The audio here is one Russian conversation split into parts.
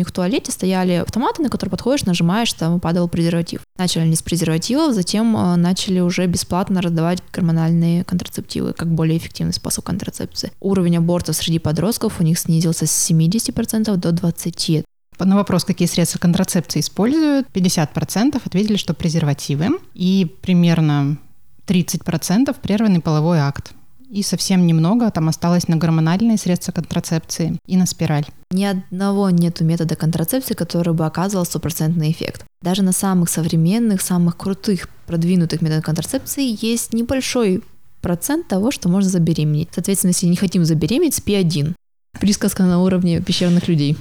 них в туалете стояли автоматы, на которые подходишь, нажимаешь, там падал презерватив. Начали они с презервативов, затем э, начали уже бесплатно раздавать гормональные контрацептивы, как более эффективный способ контрацепции. Уровень абортов среди подростков у них снизился с 70% до 20%. На вопрос, какие средства контрацепции используют, 50% ответили, что презервативы, и примерно 30% прерванный половой акт и совсем немного там осталось на гормональные средства контрацепции и на спираль. Ни одного нету метода контрацепции, который бы оказывал стопроцентный эффект. Даже на самых современных, самых крутых, продвинутых методах контрацепции есть небольшой процент того, что можно забеременеть. Соответственно, если не хотим забеременеть, спи один. Присказка на уровне пещерных людей.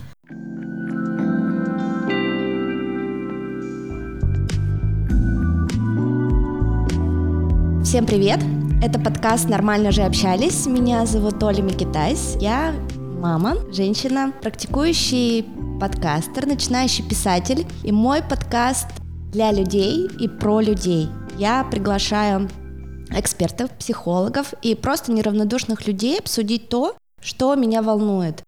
Всем привет! Это подкаст «Нормально же общались». Меня зовут Оля Микитайс. Я мама, женщина, практикующий подкастер, начинающий писатель. И мой подкаст для людей и про людей. Я приглашаю экспертов, психологов и просто неравнодушных людей обсудить то, что меня волнует.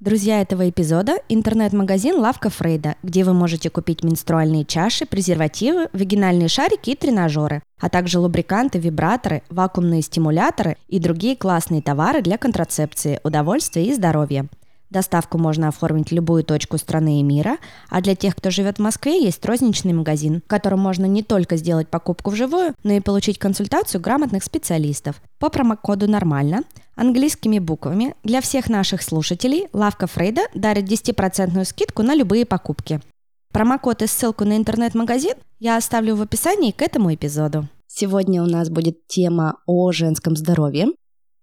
Друзья этого эпизода – интернет-магазин «Лавка Фрейда», где вы можете купить менструальные чаши, презервативы, вагинальные шарики и тренажеры, а также лубриканты, вибраторы, вакуумные стимуляторы и другие классные товары для контрацепции, удовольствия и здоровья. Доставку можно оформить в любую точку страны и мира, а для тех, кто живет в Москве, есть розничный магазин, в котором можно не только сделать покупку вживую, но и получить консультацию грамотных специалистов. По промокоду «Нормально» английскими буквами для всех наших слушателей лавка Фрейда дарит 10% скидку на любые покупки. Промокод и ссылку на интернет-магазин я оставлю в описании к этому эпизоду. Сегодня у нас будет тема о женском здоровье.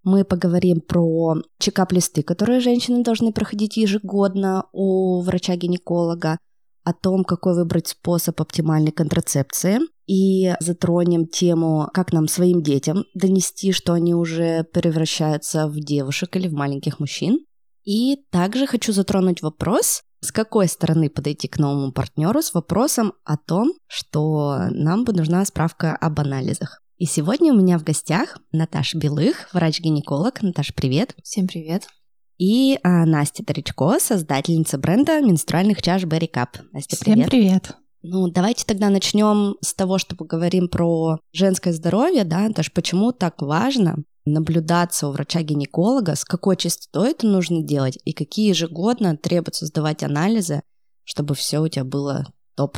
Мы поговорим про чекап-листы, которые женщины должны проходить ежегодно у врача-гинеколога, о том, какой выбрать способ оптимальной контрацепции, и затронем тему, как нам своим детям донести, что они уже превращаются в девушек или в маленьких мужчин. И также хочу затронуть вопрос, с какой стороны подойти к новому партнеру с вопросом о том, что нам бы нужна справка об анализах. И сегодня у меня в гостях Наташа Белых, врач-гинеколог. Наташа, привет. Всем привет. И а, Настя Таричко, создательница бренда менструальных чаш Berry Cup. Настя, привет. Всем привет. Ну, давайте тогда начнем с того, что поговорим про женское здоровье, да, даже почему так важно наблюдаться у врача-гинеколога, с какой частотой это нужно делать и какие ежегодно требуется сдавать анализы, чтобы все у тебя было топ.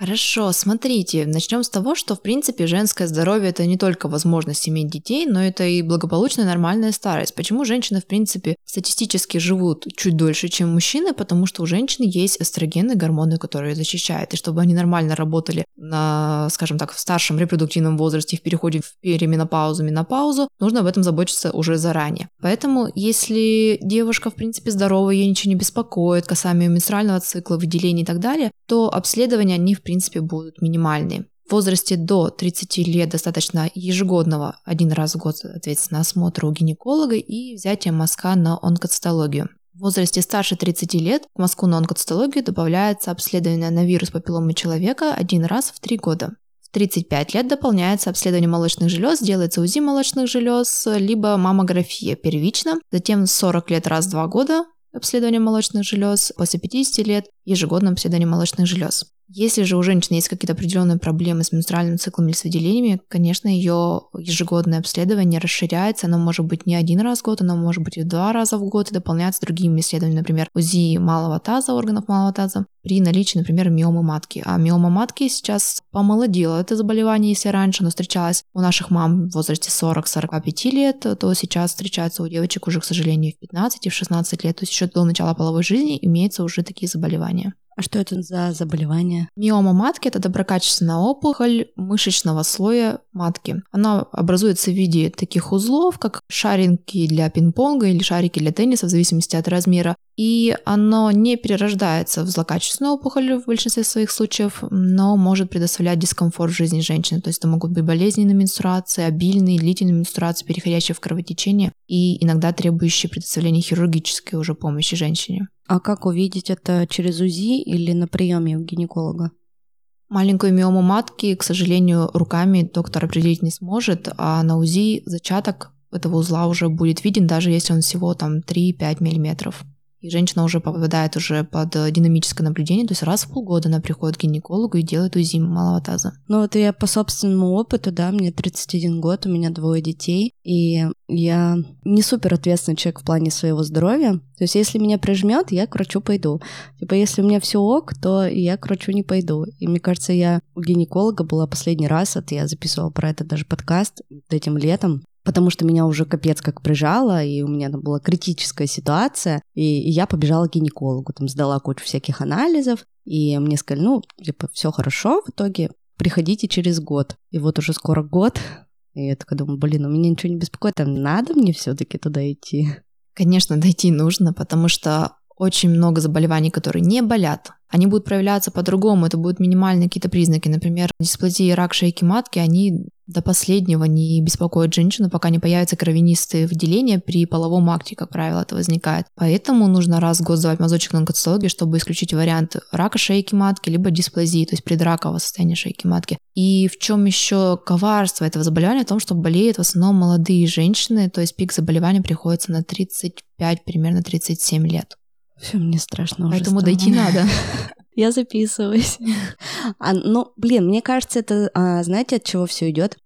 Хорошо, смотрите, начнем с того, что в принципе женское здоровье это не только возможность иметь детей, но это и благополучная нормальная старость. Почему женщины в принципе статистически живут чуть дольше, чем мужчины? Потому что у женщины есть эстрогены, гормоны, которые защищают. И чтобы они нормально работали на, скажем так, в старшем репродуктивном возрасте, в переходе в переменопаузу, менопаузу, нужно об этом заботиться уже заранее. Поэтому если девушка в принципе здоровая, ее ничего не беспокоит, касаемо менструального цикла, выделения и так далее, то обследования они в будут минимальные. В возрасте до 30 лет достаточно ежегодного один раз в год, соответственно, осмотра у гинеколога и взятия мазка на онкоцитологию. В возрасте старше 30 лет к мазку на онкоцитологию добавляется обследование на вирус папилломы человека один раз в 3 года. В 35 лет дополняется обследование молочных желез, делается УЗИ молочных желез, либо маммография первично. Затем 40 лет раз в 2 года обследование молочных желез, после 50 лет ежегодное обследование молочных желез. Если же у женщины есть какие-то определенные проблемы с менструальным циклом или с выделениями, конечно, ее ежегодное обследование расширяется. Оно может быть не один раз в год, оно может быть и два раза в год и дополняется другими исследованиями, например, УЗИ малого таза, органов малого таза, при наличии, например, миомы матки. А миома матки сейчас помолодела это заболевание, если раньше оно встречалось у наших мам в возрасте 40-45 лет, то сейчас встречается у девочек уже, к сожалению, в 15 и в 16 лет. То есть еще до начала половой жизни имеются уже такие заболевания. А что это за заболевание? Миома матки – это доброкачественная опухоль мышечного слоя матки. Она образуется в виде таких узлов, как шарики для пинг-понга или шарики для тенниса, в зависимости от размера. И оно не перерождается в злокачественную опухоль в большинстве своих случаев, но может предоставлять дискомфорт в жизни женщины. То есть это могут быть болезненные менструации, обильные, длительные менструации, переходящие в кровотечение и иногда требующие предоставления хирургической уже помощи женщине. А как увидеть это через УЗИ или на приеме у гинеколога? Маленькую миому матки, к сожалению, руками доктор определить не сможет, а на УЗИ зачаток этого узла уже будет виден, даже если он всего там 3-5 миллиметров. И женщина уже попадает уже под э, динамическое наблюдение, то есть раз в полгода она приходит к гинекологу и делает УЗИ малого таза. Ну вот я по собственному опыту, да, мне 31 год, у меня двое детей, и я не супер ответственный человек в плане своего здоровья. То есть если меня прижмет, я к врачу пойду. Типа если у меня все ок, то я к врачу не пойду. И мне кажется, я у гинеколога была последний раз, это я записывала про это даже подкаст этим летом, потому что меня уже капец как прижало, и у меня там была критическая ситуация, и, и я побежала к гинекологу, там сдала кучу всяких анализов, и мне сказали, ну, типа, все хорошо в итоге, приходите через год. И вот уже скоро год, и я такая думаю, блин, у меня ничего не беспокоит, там надо мне все-таки туда идти. Конечно, дойти нужно, потому что очень много заболеваний, которые не болят. Они будут проявляться по-другому, это будут минимальные какие-то признаки. Например, дисплазия рак шейки матки, они до последнего не беспокоят женщину, пока не появятся кровянистые выделения при половом акте, как правило, это возникает. Поэтому нужно раз в год сдавать мазочек на онкоцитологию, чтобы исключить вариант рака шейки матки, либо дисплазии, то есть предракового состояния шейки матки. И в чем еще коварство этого заболевания? В том, что болеют в основном молодые женщины, то есть пик заболевания приходится на 35, примерно 37 лет. Все, мне страшно уже Поэтому стало. дойти надо. Я записываюсь. А, ну, блин, мне кажется, это, а, знаете, от чего все идет?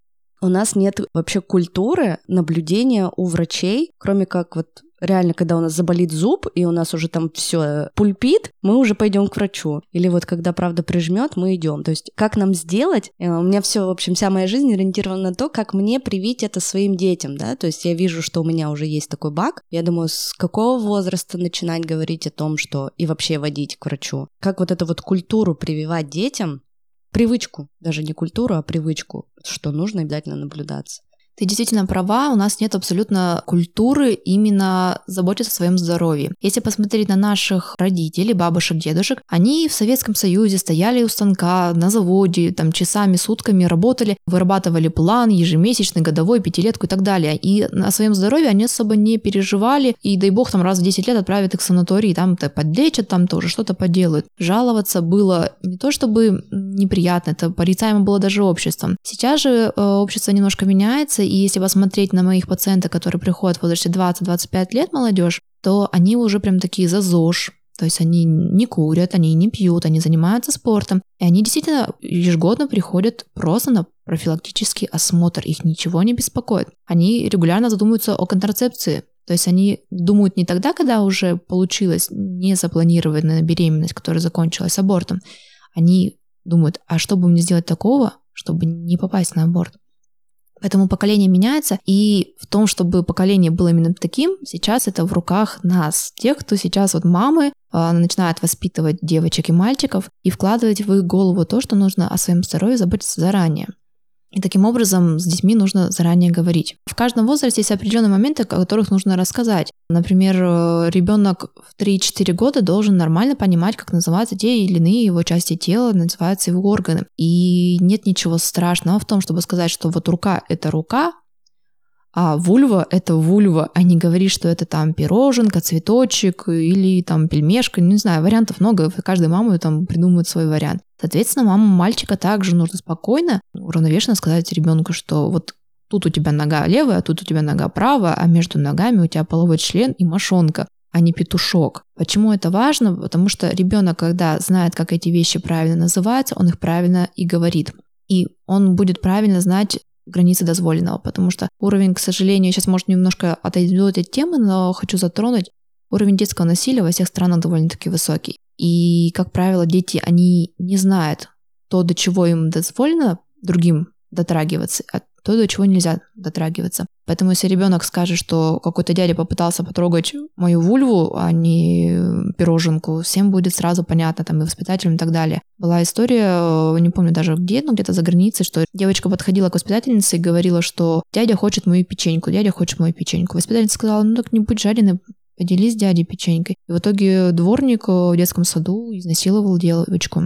У нас нет вообще культуры наблюдения у врачей, кроме как вот реально, когда у нас заболит зуб, и у нас уже там все пульпит, мы уже пойдем к врачу. Или вот когда правда прижмет, мы идем. То есть как нам сделать? Э, у меня все, в общем, вся моя жизнь ориентирована на то, как мне привить это своим детям, да. То есть я вижу, что у меня уже есть такой баг. Я думаю, с какого возраста начинать говорить о том, что и вообще водить к врачу? Как вот эту вот культуру прививать детям, привычку, даже не культуру, а привычку, что нужно обязательно наблюдаться. Ты действительно права, у нас нет абсолютно культуры именно заботиться о своем здоровье. Если посмотреть на наших родителей, бабушек, дедушек, они в Советском Союзе стояли у станка на заводе, там часами, сутками работали, вырабатывали план ежемесячный, годовой, пятилетку и так далее. И на своем здоровье они особо не переживали, и дай бог там раз в 10 лет отправят их в санаторий, там-то подлечат, там тоже что-то поделают. Жаловаться было не то чтобы неприятно, это порицаемо было даже обществом. Сейчас же э, общество немножко меняется, и если посмотреть на моих пациентов, которые приходят в возрасте 20-25 лет, молодежь, то они уже прям такие за ЗОЖ, то есть они не курят, они не пьют, они занимаются спортом. И они действительно ежегодно приходят просто на профилактический осмотр. Их ничего не беспокоит. Они регулярно задумываются о контрацепции. То есть они думают не тогда, когда уже получилась незапланированная беременность, которая закончилась абортом. Они думают, а что бы мне сделать такого, чтобы не попасть на аборт? Поэтому поколение меняется, и в том, чтобы поколение было именно таким, сейчас это в руках нас, тех, кто сейчас вот мамы, а, начинают воспитывать девочек и мальчиков и вкладывать в их голову то, что нужно о своем здоровье заботиться заранее. И таким образом с детьми нужно заранее говорить. В каждом возрасте есть определенные моменты, о которых нужно рассказать. Например, э, ребенок в 3-4 года должен нормально понимать, как называются те или иные его части тела, называются его органы. И нет ничего страшного в том, чтобы сказать, что вот рука — это рука, а вульва — это вульва, а не говори, что это там пироженка, цветочек или там пельмешка, не знаю, вариантов много, каждая мама там придумывает свой вариант. Соответственно, мама мальчика также нужно спокойно, уравновешенно сказать ребенку, что вот тут у тебя нога левая, а тут у тебя нога правая, а между ногами у тебя половой член и мошонка а не петушок. Почему это важно? Потому что ребенок, когда знает, как эти вещи правильно называются, он их правильно и говорит. И он будет правильно знать границы дозволенного, потому что уровень, к сожалению, сейчас, может, немножко отойду от этой темы, но хочу затронуть, уровень детского насилия во всех странах довольно-таки высокий. И, как правило, дети, они не знают то, до чего им дозволено другим дотрагиваться, а то, до чего нельзя дотрагиваться. Поэтому если ребенок скажет, что какой-то дядя попытался потрогать мою вульву, а не пироженку, всем будет сразу понятно, там, и воспитателям и так далее. Была история, не помню даже где, но где-то за границей, что девочка подходила к воспитательнице и говорила, что дядя хочет мою печеньку, дядя хочет мою печеньку. Воспитательница сказала, ну так не будь жареный, поделись с дядей печенькой. И в итоге дворник в детском саду изнасиловал девочку.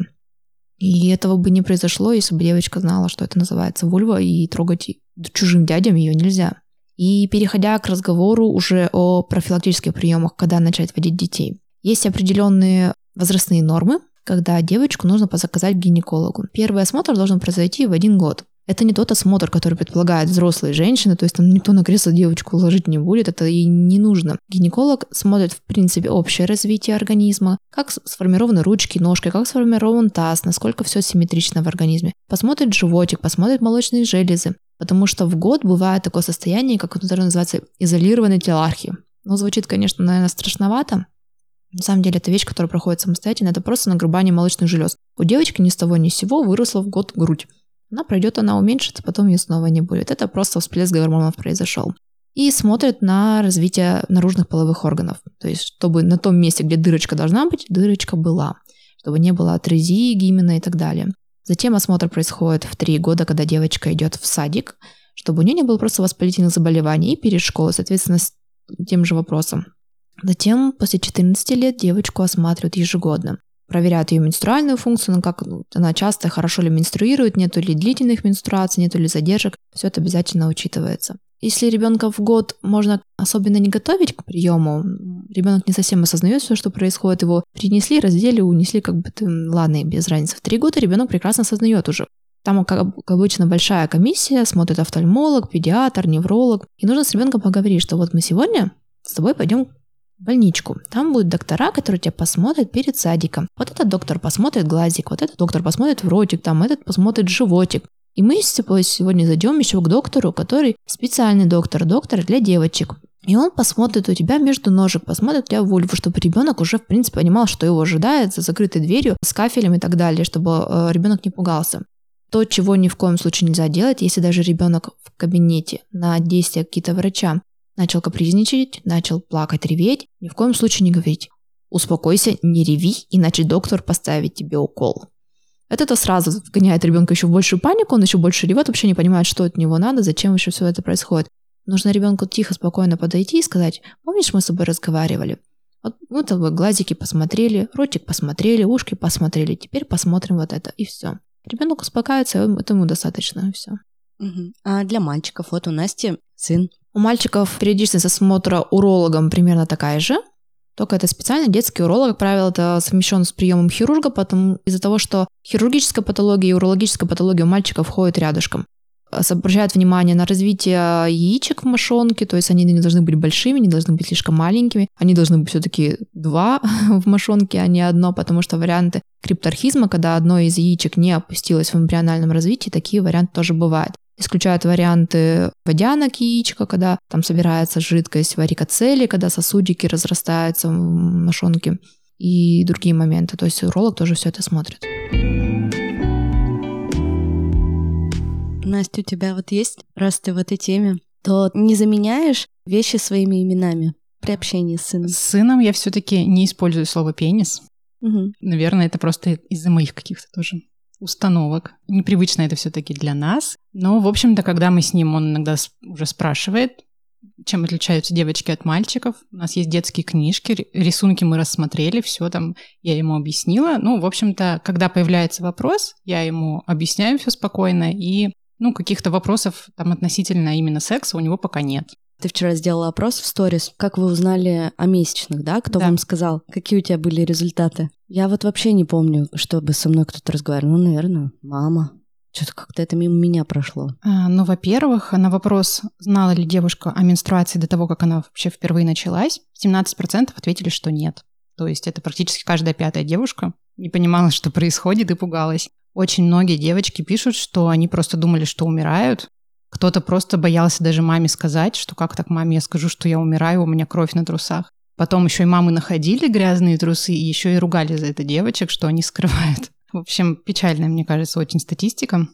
И этого бы не произошло, если бы девочка знала, что это называется вульва, и трогать чужим дядям ее нельзя. И переходя к разговору уже о профилактических приемах, когда начать водить детей. Есть определенные возрастные нормы, когда девочку нужно заказать к гинекологу. Первый осмотр должен произойти в один год. Это не тот осмотр, который предполагает взрослые женщины, то есть там никто на кресло девочку ложить не будет, это ей не нужно. Гинеколог смотрит, в принципе, общее развитие организма, как сформированы ручки, ножки, как сформирован таз, насколько все симметрично в организме. Посмотрит животик, посмотрит молочные железы, потому что в год бывает такое состояние, как это называется, изолированной телархии. Ну, звучит, конечно, наверное, страшновато, на самом деле это вещь, которая проходит самостоятельно, это просто нагрубание молочных желез. У девочки ни с того ни с сего выросла в год грудь. Она пройдет, она уменьшится, потом ее снова не будет. Это просто всплеск гормонов произошел. И смотрят на развитие наружных половых органов. То есть, чтобы на том месте, где дырочка должна быть, дырочка была. Чтобы не было атрезии, гимена и так далее. Затем осмотр происходит в три года, когда девочка идет в садик, чтобы у нее не было просто воспалительных заболеваний, и перед школой, соответственно, с тем же вопросом. Затем, после 14 лет, девочку осматривают ежегодно проверяют ее менструальную функцию, ну, как ну, она часто хорошо ли менструирует, нету ли длительных менструаций, нету ли задержек. Все это обязательно учитывается. Если ребенка в год можно особенно не готовить к приему, ребенок не совсем осознает все, что происходит, его принесли, раздели, унесли, как бы, ладно, без разницы. В три года ребенок прекрасно осознает уже. Там, как обычно, большая комиссия, смотрит офтальмолог, педиатр, невролог. И нужно с ребенком поговорить, что вот мы сегодня с тобой пойдем больничку. Там будут доктора, которые тебя посмотрят перед садиком. Вот этот доктор посмотрит глазик, вот этот доктор посмотрит в ротик, там этот посмотрит животик. И мы сегодня зайдем еще к доктору, который специальный доктор, доктор для девочек. И он посмотрит у тебя между ножек, посмотрит у тебя вульву, чтобы ребенок уже, в принципе, понимал, что его ожидает за закрытой дверью, с кафелем и так далее, чтобы э, ребенок не пугался. То, чего ни в коем случае нельзя делать, если даже ребенок в кабинете на действия какие-то врача начал капризничать, начал плакать, реветь, ни в коем случае не говорить «Успокойся, не реви, иначе доктор поставит тебе укол». Это-то сразу вгоняет ребенка еще в большую панику, он еще больше ревет, вообще не понимает, что от него надо, зачем еще все это происходит. Нужно ребенку тихо, спокойно подойти и сказать, помнишь, мы с тобой разговаривали? Вот мы тобой глазики посмотрели, ротик посмотрели, ушки посмотрели, теперь посмотрим вот это, и все. Ребенок успокаивается, этому достаточно, и все. Угу. А для мальчиков, вот у Насти сын у мальчиков периодичность осмотра урологом примерно такая же, только это специально детский уролог, как правило, это совмещен с приемом хирурга, потому из-за того, что хирургическая патология и урологическая патология у мальчиков входят рядышком. Обращают внимание на развитие яичек в мошонке, то есть они не должны быть большими, не должны быть слишком маленькими, они должны быть все-таки два в мошонке, а не одно, потому что варианты крипторхизма, когда одно из яичек не опустилось в эмбриональном развитии, такие варианты тоже бывают. Исключают варианты водянок яичка, когда там собирается жидкость варикоцели, когда сосудики разрастаются в мошонке и другие моменты. То есть уролог тоже все это смотрит. Настя, у тебя вот есть, раз ты в этой теме, то не заменяешь вещи своими именами при общении с сыном? С сыном я все-таки не использую слово пенис. Угу. Наверное, это просто из-за моих каких-то тоже установок. Непривычно это все-таки для нас. Но, в общем-то, когда мы с ним, он иногда уже спрашивает, чем отличаются девочки от мальчиков. У нас есть детские книжки, рисунки мы рассмотрели, все там я ему объяснила. Ну, в общем-то, когда появляется вопрос, я ему объясняю все спокойно, и ну, каких-то вопросов там относительно именно секса у него пока нет. Ты вчера сделала опрос в сторис. Как вы узнали о месячных, да? Кто да. вам сказал? Какие у тебя были результаты? Я вот вообще не помню, чтобы со мной кто-то разговаривал. Ну, наверное, мама. Что-то как-то это мимо меня прошло. А, ну, во-первых, на вопрос, знала ли девушка о менструации до того, как она вообще впервые началась, 17% ответили, что нет. То есть это практически каждая пятая девушка не понимала, что происходит и пугалась. Очень многие девочки пишут, что они просто думали, что умирают, кто-то просто боялся даже маме сказать, что как так маме я скажу, что я умираю, у меня кровь на трусах. Потом еще и мамы находили грязные трусы и еще и ругали за это девочек, что они скрывают. В общем, печальная, мне кажется, очень статистика.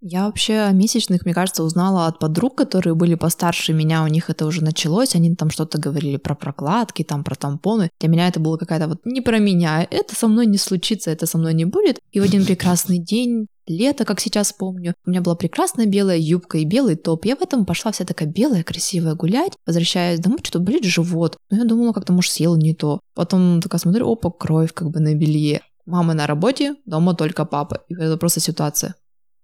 Я вообще о месячных, мне кажется, узнала от подруг, которые были постарше меня, у них это уже началось, они там что-то говорили про прокладки, там про тампоны. Для меня это было какая-то вот не про меня, это со мной не случится, это со мной не будет. И в один прекрасный день лето, как сейчас помню. У меня была прекрасная белая юбка и белый топ. Я в этом пошла вся такая белая, красивая гулять. Возвращаясь домой, что-то болит живот. Но я думала, как-то, может, съела не то. Потом такая смотрю, опа, кровь как бы на белье. Мама на работе, дома только папа. И это просто ситуация.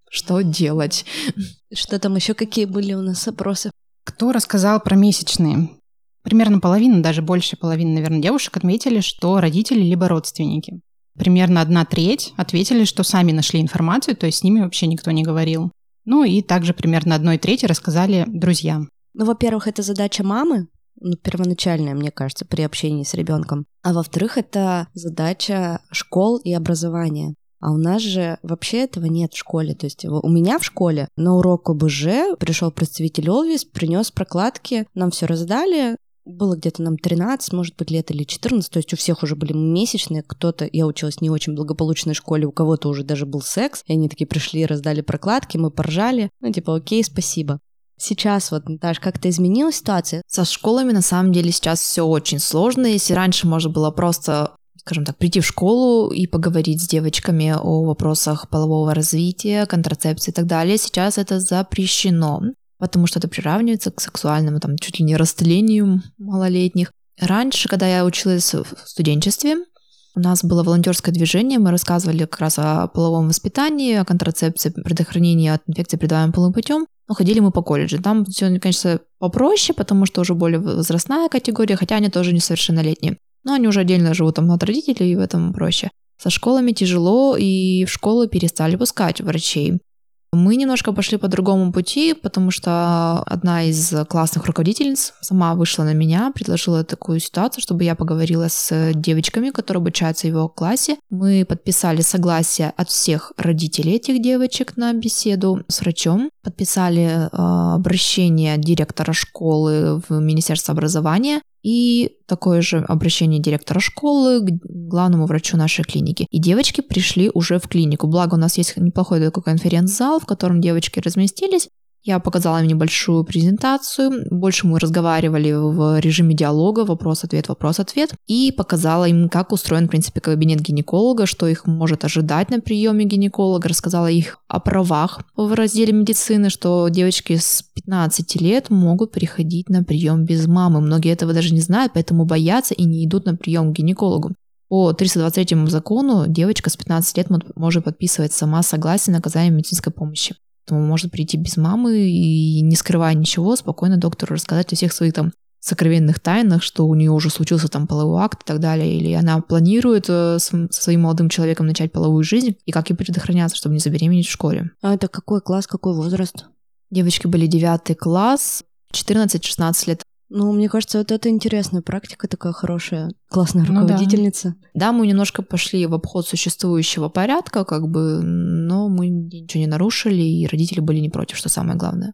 Что делать? Что там еще какие были у нас опросы? Кто рассказал про месячные? Примерно половина, даже больше половины, наверное, девушек отметили, что родители либо родственники. Примерно одна треть ответили, что сами нашли информацию, то есть с ними вообще никто не говорил. Ну и также примерно одной трети рассказали друзьям. Ну, во-первых, это задача мамы, ну, первоначальная, мне кажется, при общении с ребенком. А во-вторых, это задача школ и образования. А у нас же вообще этого нет в школе. То есть у меня в школе на урок ОБЖ пришел представитель Олвис, принес прокладки, нам все раздали, было где-то нам 13, может быть, лет или 14, то есть у всех уже были месячные, кто-то, я училась в не очень благополучной школе, у кого-то уже даже был секс, и они такие пришли, раздали прокладки, мы поржали, ну, типа, окей, спасибо. Сейчас вот, Наташ, как-то изменилась ситуация? Со школами на самом деле сейчас все очень сложно. Если раньше можно было просто скажем так, прийти в школу и поговорить с девочками о вопросах полового развития, контрацепции и так далее. Сейчас это запрещено, потому что это приравнивается к сексуальному, там, чуть ли не растлению малолетних. Раньше, когда я училась в студенчестве, у нас было волонтерское движение, мы рассказывали как раз о половом воспитании, о контрацепции, предохранении от инфекции, передаваемым половым путем. Но ходили мы по колледжу. Там все, конечно, попроще, потому что уже более возрастная категория, хотя они тоже несовершеннолетние. Но они уже отдельно живут там от родителей, и в этом проще. Со школами тяжело, и в школы перестали пускать врачей. Мы немножко пошли по другому пути, потому что одна из классных руководительниц сама вышла на меня, предложила такую ситуацию, чтобы я поговорила с девочками, которые обучаются в его классе. Мы подписали согласие от всех родителей этих девочек на беседу с врачом, подписали э, обращение директора школы в Министерство образования и такое же обращение директора школы к главному врачу нашей клиники. И девочки пришли уже в клинику. Благо у нас есть неплохой такой конференц-зал, в котором девочки разместились, я показала им небольшую презентацию, больше мы разговаривали в режиме диалога, вопрос-ответ, вопрос-ответ, и показала им, как устроен, в принципе, кабинет гинеколога, что их может ожидать на приеме гинеколога, рассказала их о правах в разделе медицины, что девочки с 15 лет могут приходить на прием без мамы. Многие этого даже не знают, поэтому боятся и не идут на прием к гинекологу. По 323 закону девочка с 15 лет может подписывать сама согласие на оказание медицинской помощи. Поэтому может прийти без мамы и, не скрывая ничего, спокойно доктору рассказать о всех своих там сокровенных тайнах, что у нее уже случился там половой акт и так далее, или она планирует э, со своим молодым человеком начать половую жизнь, и как ей предохраняться, чтобы не забеременеть в школе. А это какой класс, какой возраст? Девочки были девятый класс, 14-16 лет. Ну, мне кажется, вот это интересная практика, такая хорошая, классная руководительница. Ну, да. да, мы немножко пошли в обход существующего порядка, как бы, но мы ничего не нарушили, и родители были не против, что самое главное.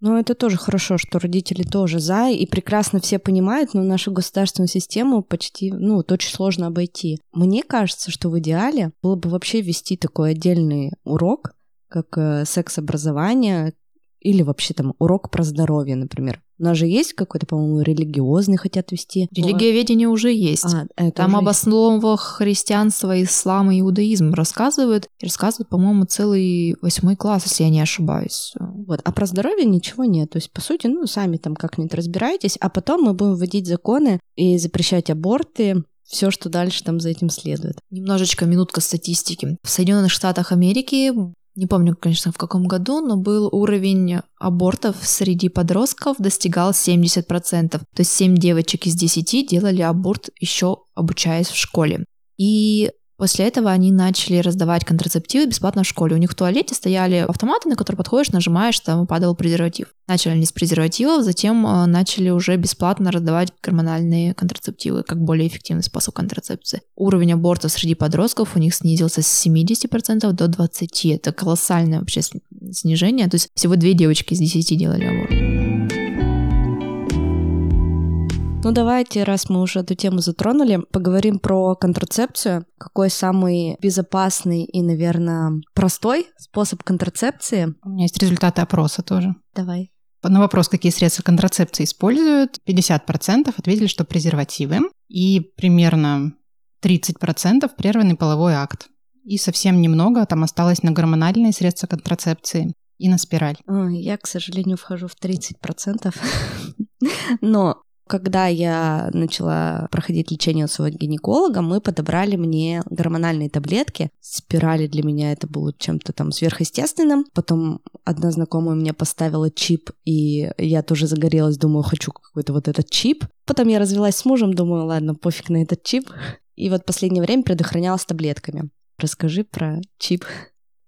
Ну, это тоже хорошо, что родители тоже за, и прекрасно все понимают, но нашу государственную систему почти, ну, вот очень сложно обойти. Мне кажется, что в идеале было бы вообще ввести такой отдельный урок, как э, секс-образование, или вообще там урок про здоровье, например. У нас же есть какой-то, по-моему, религиозный хотят вести. Религиоведение уже есть. А, Там об основах христианства, ислама и иудаизма рассказывают. И рассказывают, по-моему, целый восьмой класс, если я не ошибаюсь. Вот. А про здоровье ничего нет. То есть, по сути, ну, сами там как-нибудь разбирайтесь. А потом мы будем вводить законы и запрещать аборты, все, что дальше там за этим следует. Немножечко минутка статистики. В Соединенных Штатах Америки не помню, конечно, в каком году, но был уровень абортов среди подростков достигал 70%. То есть 7 девочек из 10 делали аборт еще обучаясь в школе. И После этого они начали раздавать контрацептивы бесплатно в школе. У них в туалете стояли автоматы, на которые подходишь, нажимаешь, там падал презерватив. Начали они с презервативов, затем э, начали уже бесплатно раздавать гормональные контрацептивы, как более эффективный способ контрацепции. Уровень абортов среди подростков у них снизился с 70% до 20%. Это колоссальное вообще снижение. То есть всего две девочки из 10 делали аборт. Ну давайте, раз мы уже эту тему затронули, поговорим про контрацепцию. Какой самый безопасный и, наверное, простой способ контрацепции? У меня есть результаты опроса тоже. Давай. На вопрос, какие средства контрацепции используют, 50% ответили, что презервативы, и примерно 30% прерванный половой акт. И совсем немного там осталось на гормональные средства контрацепции и на спираль. Я, к сожалению, вхожу в 30%. Но когда я начала проходить лечение у своего гинеколога, мы подобрали мне гормональные таблетки. Спирали для меня это было чем-то там сверхъестественным. Потом одна знакомая мне поставила чип, и я тоже загорелась, думаю, хочу какой-то вот этот чип. Потом я развелась с мужем, думаю, ладно, пофиг на этот чип. И вот последнее время предохранялась таблетками. Расскажи про чип.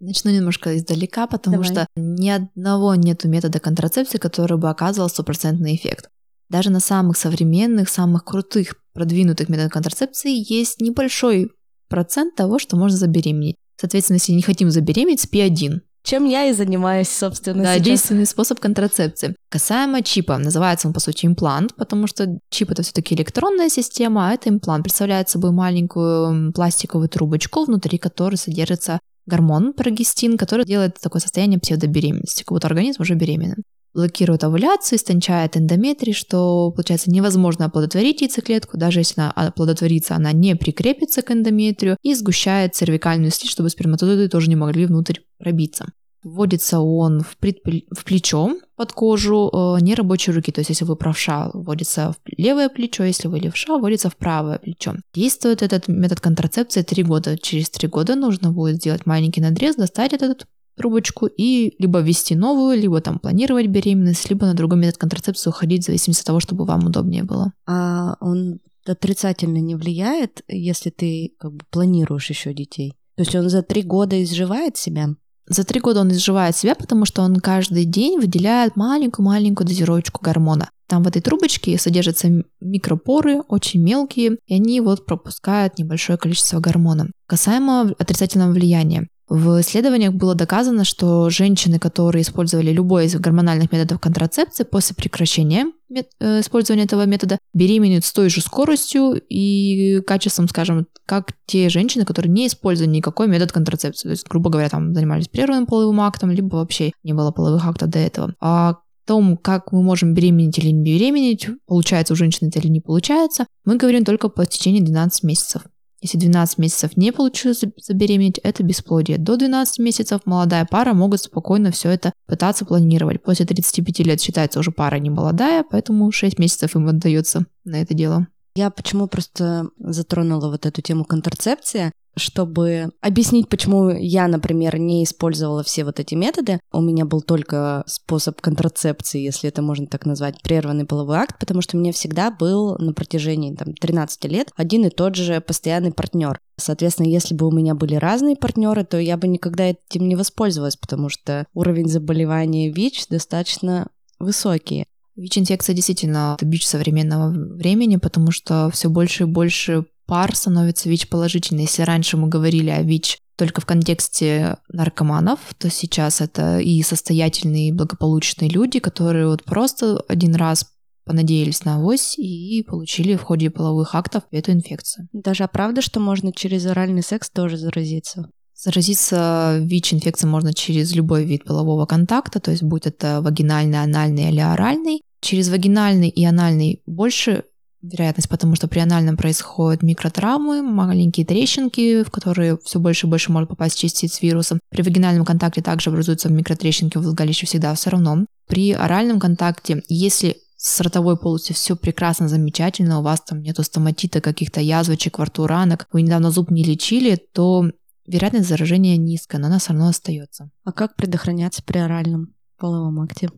Начну немножко издалека, потому Давай. что ни одного нету метода контрацепции, который бы оказывал стопроцентный эффект. Даже на самых современных, самых крутых, продвинутых методах контрацепции есть небольшой процент того, что можно забеременеть. Соответственно, если не хотим забеременеть, спи один. Чем я и занимаюсь, собственно, Да, сейчас. действенный способ контрацепции. Касаемо чипа, называется он по сути имплант, потому что чип это все-таки электронная система, а это имплант. Представляет собой маленькую пластиковую трубочку, внутри которой содержится гормон прогестин, который делает такое состояние псевдобеременности, как будто организм уже беременен. Блокирует овуляцию, истончает эндометрий, что, получается, невозможно оплодотворить яйцеклетку, даже если она оплодотворится, она не прикрепится к эндометрию и сгущает цервикальную слизь, чтобы сперматозоиды тоже не могли внутрь пробиться. Вводится он в, предпле- в плечо под кожу э, нерабочей руки. То есть, если вы правша, вводится в левое плечо, если вы левша, вводится в правое плечо. Действует этот метод контрацепции 3 года. Через 3 года нужно будет сделать маленький надрез, достать этот трубочку и либо ввести новую, либо там планировать беременность, либо на другой метод контрацепции уходить в зависимости от того, чтобы вам удобнее было. А он отрицательно не влияет, если ты как бы планируешь еще детей? То есть он за три года изживает себя? За три года он изживает себя, потому что он каждый день выделяет маленькую-маленькую дозировочку гормона. Там в этой трубочке содержатся микропоры, очень мелкие, и они вот пропускают небольшое количество гормона. Касаемо отрицательного влияния. В исследованиях было доказано, что женщины, которые использовали любой из гормональных методов контрацепции после прекращения э, использования этого метода, беременеют с той же скоростью и качеством, скажем, как те женщины, которые не использовали никакой метод контрацепции. То есть, грубо говоря, там занимались прерванным половым актом, либо вообще не было половых актов до этого. А том, как мы можем беременеть или не беременеть, получается у женщины это или не получается, мы говорим только по течении 12 месяцев. Если 12 месяцев не получилось заб- забеременеть, это бесплодие. До 12 месяцев молодая пара могут спокойно все это пытаться планировать. После 35 лет считается уже пара не молодая, поэтому 6 месяцев им отдается на это дело. Я почему просто затронула вот эту тему контрацепции, чтобы объяснить, почему я, например, не использовала все вот эти методы. У меня был только способ контрацепции, если это можно так назвать, прерванный половой акт, потому что у меня всегда был на протяжении там, 13 лет один и тот же постоянный партнер. Соответственно, если бы у меня были разные партнеры, то я бы никогда этим не воспользовалась, потому что уровень заболевания ВИЧ достаточно высокий. ВИЧ-инфекция действительно это бич современного времени, потому что все больше и больше пар становится ВИЧ-положительной. Если раньше мы говорили о ВИЧ только в контексте наркоманов, то сейчас это и состоятельные, и благополучные люди, которые вот просто один раз понадеялись на авось и получили в ходе половых актов эту инфекцию. Даже а правда, что можно через оральный секс тоже заразиться? Заразиться ВИЧ-инфекцией можно через любой вид полового контакта, то есть будь это вагинальный, анальный или оральный. Через вагинальный и анальный больше вероятность, потому что при анальном происходят микротравмы, маленькие трещинки, в которые все больше и больше может попасть частиц вируса. При вагинальном контакте также образуются микротрещинки в влагалище всегда все равно. При оральном контакте, если с ротовой полостью все прекрасно, замечательно, у вас там нету стоматита, каких-то язвочек во рту, ранок, вы недавно зуб не лечили, то вероятность заражения низкая, но она все равно остается. А как предохраняться при оральном половом акте?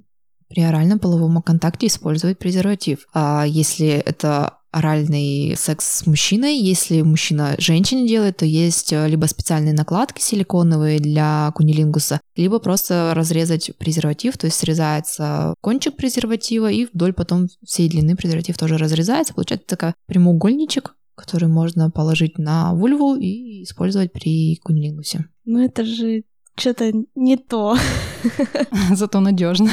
При оральном половом контакте использовать презерватив. А если это оральный секс с мужчиной, если мужчина женщине делает, то есть э, либо специальные накладки силиконовые для кунилингуса, либо просто разрезать презерватив, то есть срезается кончик презерватива и вдоль потом всей длины презерватив тоже разрезается. Получается такой прямоугольничек, который можно положить на вульву и использовать при кунилингусе. Ну это же что-то не то. Зато надежно.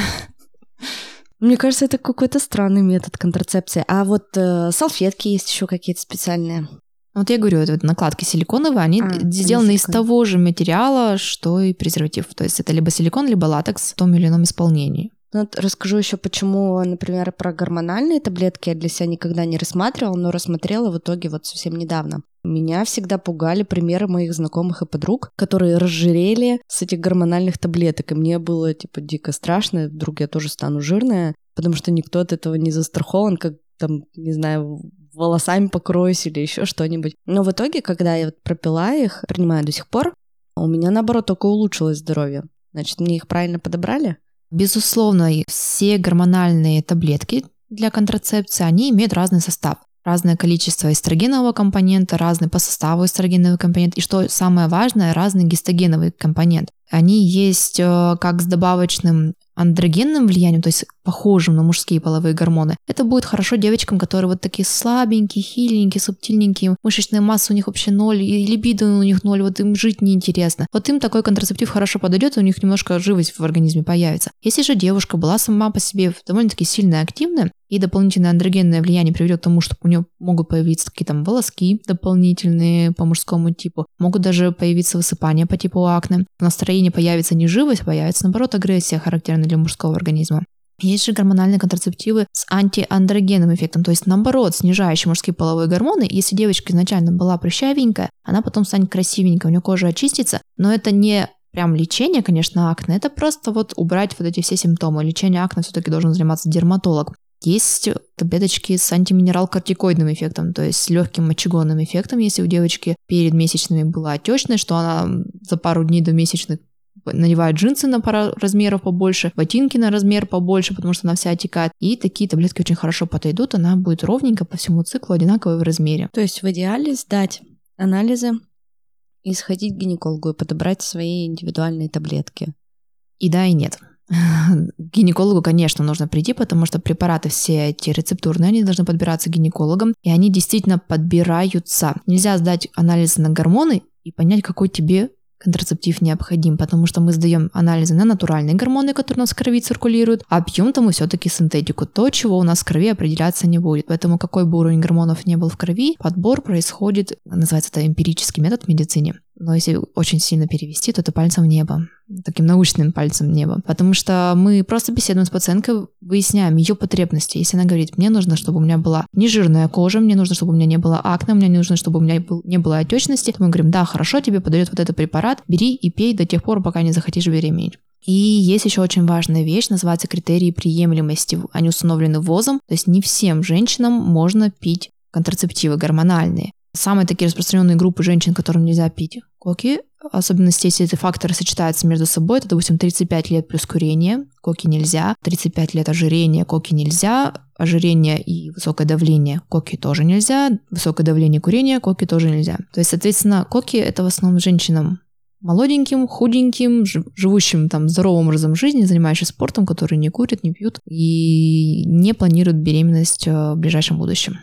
Мне кажется, это какой-то странный метод контрацепции. А вот э, салфетки есть еще какие-то специальные. Вот я говорю, вот накладки силиконовые, они А, они сделаны из силиконовые. того же материала, что и презерватив. То есть это либо силикон, либо латекс в том или ином исполнении. Ну, вот расскажу еще, почему, например, про гормональные таблетки я для себя никогда не рассматривала, но рассмотрела в итоге вот совсем недавно. Меня всегда пугали примеры моих знакомых и подруг, которые разжирели с этих гормональных таблеток. И мне было, типа, дико страшно, вдруг я тоже стану жирная, потому что никто от этого не застрахован, как там, не знаю, волосами покроюсь или еще что-нибудь. Но в итоге, когда я вот пропила их, принимаю до сих пор, у меня, наоборот, только улучшилось здоровье. Значит, мне их правильно подобрали? Безусловно, все гормональные таблетки для контрацепции, они имеют разный состав. Разное количество эстрогенового компонента, разный по составу эстрогеновый компонент. И что самое важное, разный гистогеновый компонент. Они есть э, как с добавочным андрогенным влиянием, то есть похожим на мужские половые гормоны, это будет хорошо девочкам, которые вот такие слабенькие, хиленькие, субтильненькие, мышечная масса у них вообще ноль, и либидо у них ноль, вот им жить неинтересно. Вот им такой контрацептив хорошо подойдет, и у них немножко живость в организме появится. Если же девушка была сама по себе довольно-таки сильно активная, и дополнительное андрогенное влияние приведет к тому, что у нее могут появиться какие-то там волоски дополнительные по мужскому типу, могут даже появиться высыпания по типу акне, в настроении появится не живость, а появится наоборот агрессия, характерная для мужского организма. Есть же гормональные контрацептивы с антиандрогенным эффектом, то есть наоборот, снижающие мужские половые гормоны. Если девочка изначально была прыщавенькая, она потом станет красивенькой, у нее кожа очистится, но это не прям лечение, конечно, акне, это просто вот убрать вот эти все симптомы. Лечение акне все-таки должен заниматься дерматолог. Есть таблеточки с антиминерал-кортикоидным эффектом, то есть с легким мочегонным эффектом, если у девочки перед месячными была отечность, что она за пару дней до месячных надевает джинсы на пару размеров побольше, ботинки на размер побольше, потому что она вся отекает. И такие таблетки очень хорошо подойдут, она будет ровненько по всему циклу одинаковой в размере. То есть в идеале сдать анализы и сходить к гинекологу и подобрать свои индивидуальные таблетки. И да, и нет. К гинекологу, конечно, нужно прийти, потому что препараты все эти рецептурные, они должны подбираться гинекологом, и они действительно подбираются. Нельзя сдать анализы на гормоны и понять, какой тебе контрацептив необходим, потому что мы сдаем анализы на натуральные гормоны, которые у нас в крови циркулируют, а пьем-то мы все-таки синтетику, то, чего у нас в крови определяться не будет. Поэтому какой бы уровень гормонов не был в крови, подбор происходит, называется это эмпирический метод в медицине. Но если очень сильно перевести, то это пальцем в небо. Таким научным пальцем в небо. Потому что мы просто беседуем с пациенткой, выясняем ее потребности. Если она говорит, мне нужно, чтобы у меня была нежирная кожа, мне нужно, чтобы у меня не было акне, мне нужно, чтобы у меня не было отечности, то мы говорим, да, хорошо, тебе подойдет вот этот препарат, бери и пей до тех пор, пока не захотишь беременеть. И есть еще очень важная вещь, называется критерии приемлемости. Они установлены ВОЗом, то есть не всем женщинам можно пить контрацептивы гормональные. Самые такие распространенные группы женщин, которым нельзя пить коки, особенно если эти факторы сочетаются между собой, это, допустим, 35 лет плюс курение, коки нельзя, 35 лет ожирения, коки нельзя, ожирение и высокое давление, коки тоже нельзя, высокое давление курения, коки тоже нельзя. То есть, соответственно, коки это в основном женщинам молоденьким, худеньким, живущим там здоровым образом жизни, занимающимся спортом, которые не курят, не пьют и не планируют беременность э, в ближайшем будущем.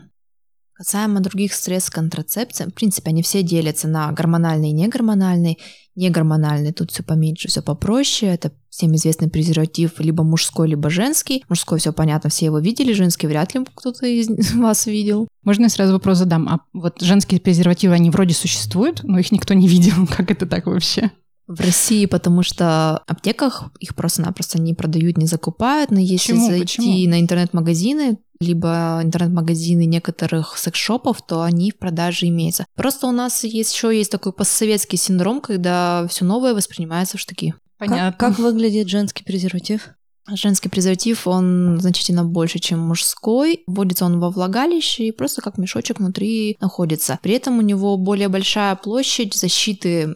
Касаемо других средств контрацепции, в принципе, они все делятся на гормональные и негормональные. Негормональные тут все поменьше, все попроще. Это всем известный презерватив либо мужской, либо женский. Мужской все понятно, все его видели, женский вряд ли кто-то из вас видел. Можно я сразу вопрос задам? А вот женские презервативы, они вроде существуют, но их никто не видел. Как это так вообще? В России, потому что в аптеках их просто-напросто не продают, не закупают, но если Почему? зайти Почему? на интернет-магазины, либо интернет-магазины некоторых секс-шопов, то они в продаже имеются. Просто у нас есть еще есть такой постсоветский синдром, когда все новое воспринимается в штыки. Понятно. Как, как выглядит женский презерватив? Женский презерватив, он значительно больше, чем мужской. Вводится он во влагалище и просто как мешочек внутри находится. При этом у него более большая площадь защиты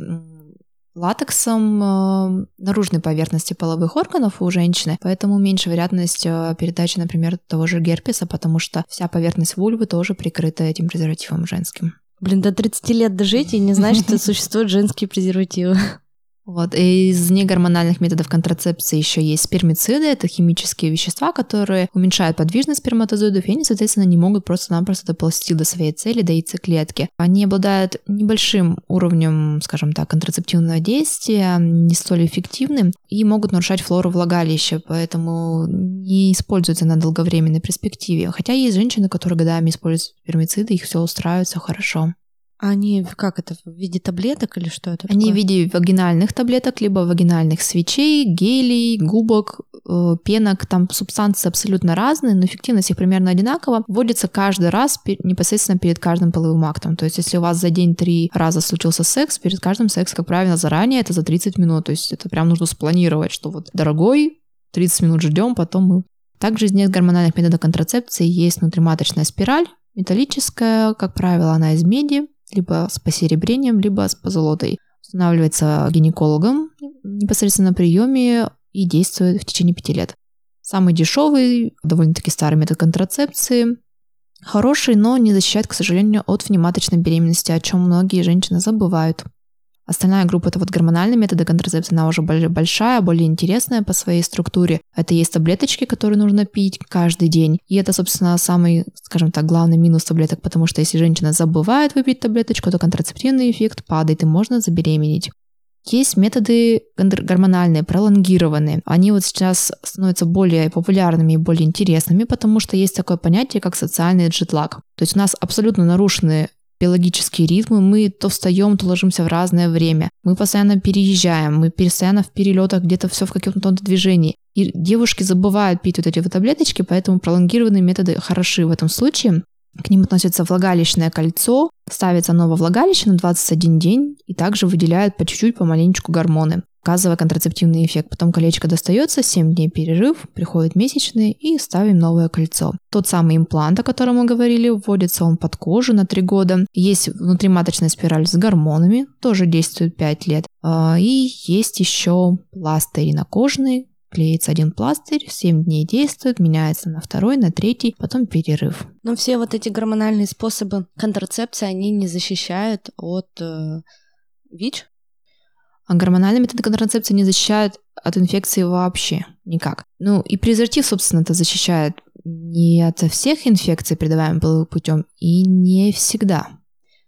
латексом э, наружной поверхности половых органов у женщины, поэтому меньше вероятность э, передачи, например, того же герпеса, потому что вся поверхность вульвы тоже прикрыта этим презервативом женским. Блин, до 30 лет дожить и не знать, что существуют женские презервативы. Вот. И из негормональных методов контрацепции еще есть спермициды. Это химические вещества, которые уменьшают подвижность сперматозоидов, и они, соответственно, не могут просто-напросто доползти до своей цели, до яйцеклетки. Они обладают небольшим уровнем, скажем так, контрацептивного действия, не столь эффективным, и могут нарушать флору влагалища, поэтому не используются на долговременной перспективе. Хотя есть женщины, которые годами используют спермициды, их все устраивает, все хорошо. Они как это, в виде таблеток или что это Они такое? в виде вагинальных таблеток, либо вагинальных свечей, гелей, губок, э, пенок. Там субстанции абсолютно разные, но эффективность их примерно одинакова. Вводится каждый раз непосредственно перед каждым половым актом. То есть если у вас за день три раза случился секс, перед каждым секс, как правило, заранее это за 30 минут. То есть это прям нужно спланировать, что вот, дорогой, 30 минут ждем, потом мы... Также из нет гормональных методов контрацепции есть внутриматочная спираль, металлическая, как правило, она из меди, либо с посеребрением, либо с позолотой. Устанавливается гинекологом непосредственно на приеме и действует в течение пяти лет. Самый дешевый, довольно-таки старый метод контрацепции. Хороший, но не защищает, к сожалению, от внематочной беременности, о чем многие женщины забывают. Остальная группа — это вот гормональные методы контрацепции, она уже большая, более интересная по своей структуре. Это есть таблеточки, которые нужно пить каждый день. И это, собственно, самый, скажем так, главный минус таблеток, потому что если женщина забывает выпить таблеточку, то контрацептивный эффект падает, и можно забеременеть. Есть методы гормональные, пролонгированные. Они вот сейчас становятся более популярными и более интересными, потому что есть такое понятие, как социальный джетлаг. То есть у нас абсолютно нарушены биологические ритмы, мы то встаем, то ложимся в разное время. Мы постоянно переезжаем, мы постоянно в перелетах, где-то все в каком-то движении. И девушки забывают пить вот эти вот таблеточки, поэтому пролонгированные методы хороши в этом случае. К ним относится влагалищное кольцо, ставится оно во влагалище на 21 день и также выделяют по чуть-чуть, помаленечку гормоны, оказывая контрацептивный эффект. Потом колечко достается, 7 дней перерыв, приходят месячные и ставим новое кольцо. Тот самый имплант, о котором мы говорили, вводится он под кожу на 3 года. Есть внутриматочная спираль с гормонами, тоже действует 5 лет. А, и есть еще пластыри накожные, клеится один пластырь, 7 дней действует, меняется на второй, на третий, потом перерыв. Но все вот эти гормональные способы контрацепции, они не защищают от э, ВИЧ? А гормональные методы контрацепции не защищают от инфекции вообще никак. Ну и презерватив, собственно, это защищает не от всех инфекций, передаваемых половым путем, и не всегда.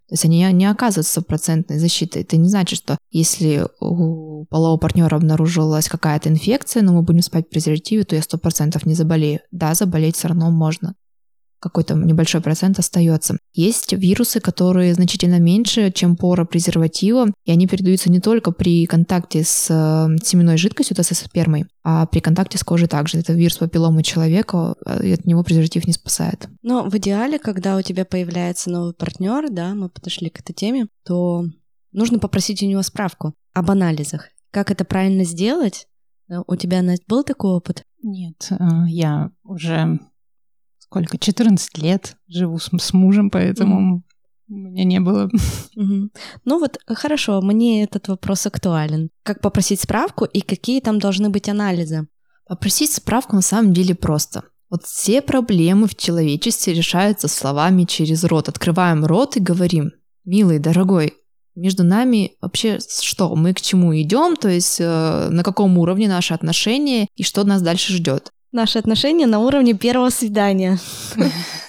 То есть они не оказывают стопроцентной защиты. Это не значит, что если у полового партнера обнаружилась какая-то инфекция, но мы будем спать в презервативе, то я сто процентов не заболею. Да, заболеть все равно можно какой-то небольшой процент остается. Есть вирусы, которые значительно меньше, чем пора презерватива, и они передаются не только при контакте с э, семенной жидкостью, то есть со спермой, а при контакте с кожей также. Это вирус папилломы человека, э, и от него презерватив не спасает. Но в идеале, когда у тебя появляется новый партнер, да, мы подошли к этой теме, то нужно попросить у него справку об анализах. Как это правильно сделать? Э, у тебя, Настя, был такой опыт? Нет, я уже сколько, 14 лет живу с, с мужем, поэтому mm. у меня не было. Mm-hmm. Ну вот, хорошо, мне этот вопрос актуален. Как попросить справку и какие там должны быть анализы? Попросить справку на самом деле просто. Вот все проблемы в человечестве решаются словами через рот. Открываем рот и говорим, милый, дорогой, между нами вообще что? Мы к чему идем? То есть э, на каком уровне наши отношения и что нас дальше ждет? Наши отношения на уровне первого свидания.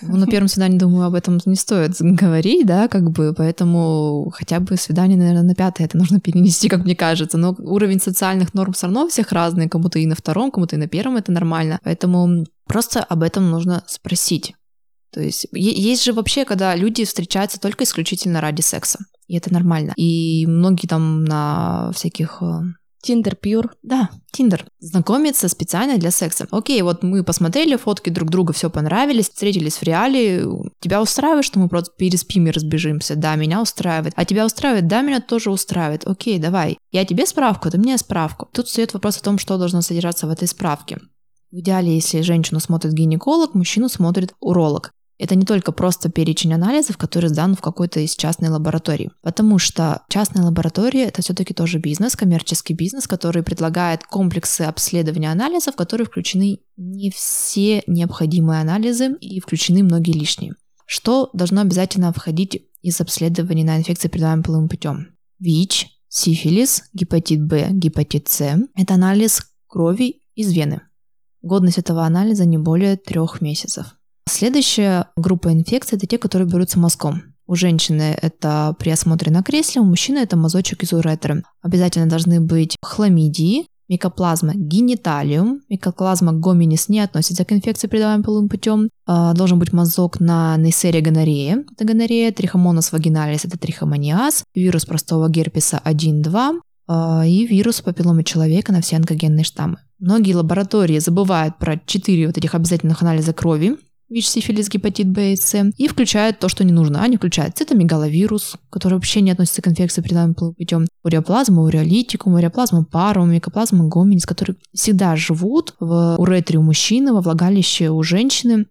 Ну, на первом свидании, думаю, об этом не стоит говорить, да, как бы, поэтому хотя бы свидание, наверное, на пятое это нужно перенести, как мне кажется. Но уровень социальных норм все равно всех разный, кому-то и на втором, кому-то и на первом это нормально. Поэтому просто об этом нужно спросить. То есть есть же вообще, когда люди встречаются только исключительно ради секса. И это нормально. И многие там на всяких э, Тиндер Пьюр. Да, Тиндер. Знакомиться специально для секса. Окей, вот мы посмотрели фотки друг друга, все понравились, встретились в реале. Тебя устраивает, что мы просто переспим и разбежимся? Да, меня устраивает. А тебя устраивает? Да, меня тоже устраивает. Окей, давай. Я тебе справку, ты мне справку. Тут стоит вопрос о том, что должно содержаться в этой справке. В идеале, если женщину смотрит гинеколог, мужчину смотрит уролог. Это не только просто перечень анализов, который сдан в какой-то из частной лаборатории. Потому что частная лаборатория — это все-таки тоже бизнес, коммерческий бизнес, который предлагает комплексы обследования анализов, в которые включены не все необходимые анализы и включены многие лишние. Что должно обязательно входить из обследований на инфекции, передаваемые половым путем? ВИЧ, сифилис, гепатит Б, гепатит С – это анализ крови из вены. Годность этого анализа не более трех месяцев. Следующая группа инфекций – это те, которые берутся мазком. У женщины это при осмотре на кресле, у мужчины это мазочек из уретры. Обязательно должны быть хламидии, микоплазма гениталиум, микоплазма гоминис не относится к инфекции, передаваемой половым путем. А, должен быть мазок на нейсерия гонорея, это гонорея, трихомонос вагиналис, это трихомониаз, вирус простого герпеса 1-2 а, и вирус папилломы человека на все онкогенные штаммы. Многие лаборатории забывают про четыре вот этих обязательных анализа крови, ВИЧ, сифилис, гепатит Б и С, и включают то, что не нужно. Они включают цитомегаловирус, который вообще не относится к инфекции, передаваемой путем, уреоплазму, уреолитикум, уреоплазму парум, микоплазму гоминис, которые всегда живут в уретре у мужчины, во влагалище у женщины,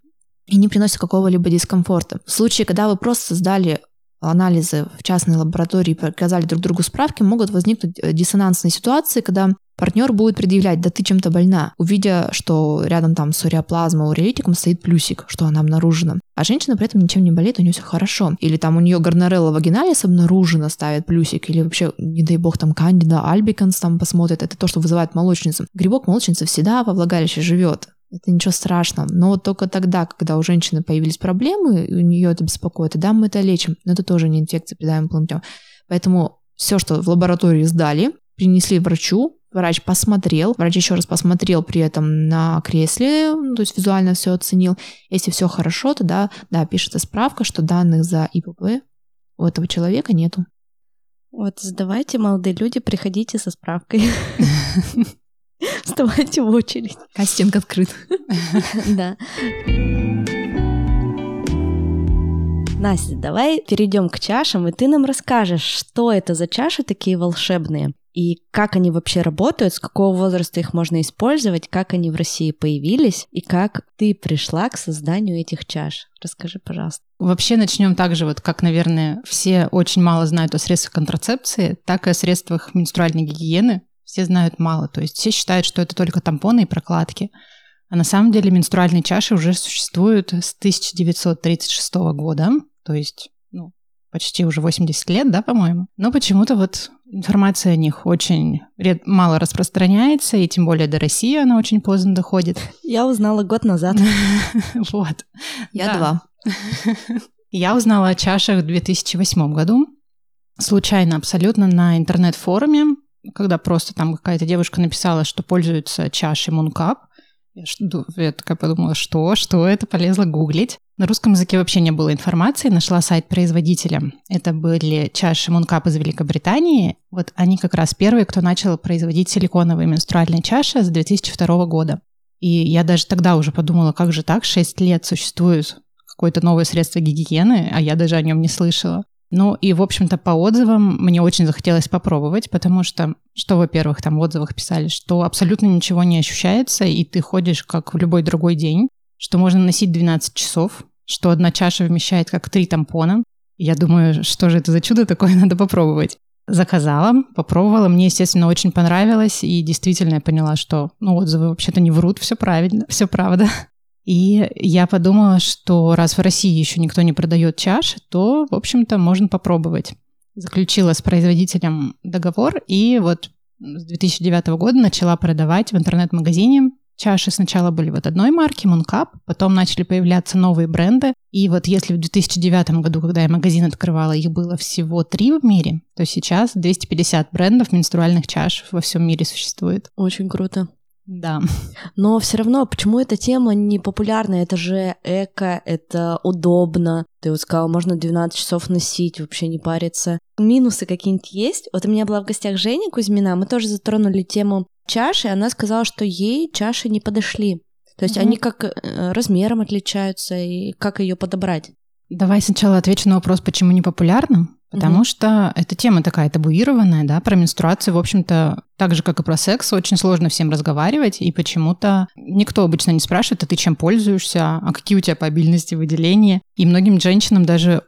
и не приносят какого-либо дискомфорта. В случае, когда вы просто сдали анализы в частной лаборатории показали друг другу справки, могут возникнуть э, диссонансные ситуации, когда партнер будет предъявлять, да ты чем-то больна, увидя, что рядом там с уреоплазмой, уреолитиком стоит плюсик, что она обнаружена. А женщина при этом ничем не болеет, у нее все хорошо. Или там у нее горнорелла вагиналис обнаружена, ставит плюсик, или вообще, не дай бог, там кандида альбиканс там посмотрит, это то, что вызывает молочницу. Грибок молочницы всегда во влагалище живет. Это ничего страшного. Но вот только тогда, когда у женщины появились проблемы, и у нее это беспокоит, тогда мы это лечим. Но это тоже не инфекция, передаем путем. Поэтому все, что в лаборатории сдали, принесли врачу, Врач посмотрел, врач еще раз посмотрел при этом на кресле, ну, то есть визуально все оценил. Если все хорошо, тогда, да, пишется справка, что данных за ИПП у этого человека нету. Вот, сдавайте, молодые люди, приходите со справкой. Вставайте в очередь. Кастинг открыт. Да. Настя, давай перейдем к чашам, и ты нам расскажешь, что это за чаши такие волшебные, и как они вообще работают, с какого возраста их можно использовать, как они в России появились, и как ты пришла к созданию этих чаш. Расскажи, пожалуйста. Вообще начнем так же, вот как, наверное, все очень мало знают о средствах контрацепции, так и о средствах менструальной гигиены. Все знают мало, то есть все считают, что это только тампоны и прокладки. А на самом деле менструальные чаши уже существуют с 1936 года, то есть ну, почти уже 80 лет, да, по-моему. Но почему-то вот информация о них очень ред... мало распространяется, и тем более до России она очень поздно доходит. Я узнала год назад. Вот. Я два. Я узнала о чашах в 2008 году. Случайно абсолютно на интернет-форуме, когда просто там какая-то девушка написала, что пользуется чашей Мункап. Я, я такая подумала, что, что это, полезла гуглить. На русском языке вообще не было информации, нашла сайт производителя. Это были чаши Мункап из Великобритании. Вот они как раз первые, кто начал производить силиконовые менструальные чаши с 2002 года. И я даже тогда уже подумала, как же так, 6 лет существует какое-то новое средство гигиены, а я даже о нем не слышала. Ну и, в общем-то, по отзывам мне очень захотелось попробовать, потому что, что, во-первых, там в отзывах писали, что абсолютно ничего не ощущается, и ты ходишь как в любой другой день, что можно носить 12 часов, что одна чаша вмещает как три тампона. Я думаю, что же это за чудо такое, надо попробовать. Заказала, попробовала, мне, естественно, очень понравилось, и действительно я поняла, что ну, отзывы вообще-то не врут, все правильно, все правда. И я подумала, что раз в России еще никто не продает чаши, то, в общем-то, можно попробовать. Заключила с производителем договор и вот с 2009 года начала продавать в интернет-магазине Чаши сначала были вот одной марки, Мункап, потом начали появляться новые бренды. И вот если в 2009 году, когда я магазин открывала, их было всего три в мире, то сейчас 250 брендов менструальных чаш во всем мире существует. Очень круто. Да. Но все равно, почему эта тема не популярна? Это же эко, это удобно. Ты вот сказала, можно 12 часов носить, вообще не париться. Минусы какие-нибудь есть? Вот у меня была в гостях Женя Кузьмина, мы тоже затронули тему чаши, она сказала, что ей чаши не подошли. То есть mm они как э, размером отличаются, и как ее подобрать. Давай сначала отвечу на вопрос, почему не популярна. Потому mm что эта тема такая табуированная, да, про менструацию, в общем-то, так же, как и про секс, очень сложно всем разговаривать, и почему-то никто обычно не спрашивает, а ты чем пользуешься, а какие у тебя по обильности выделения. И многим женщинам даже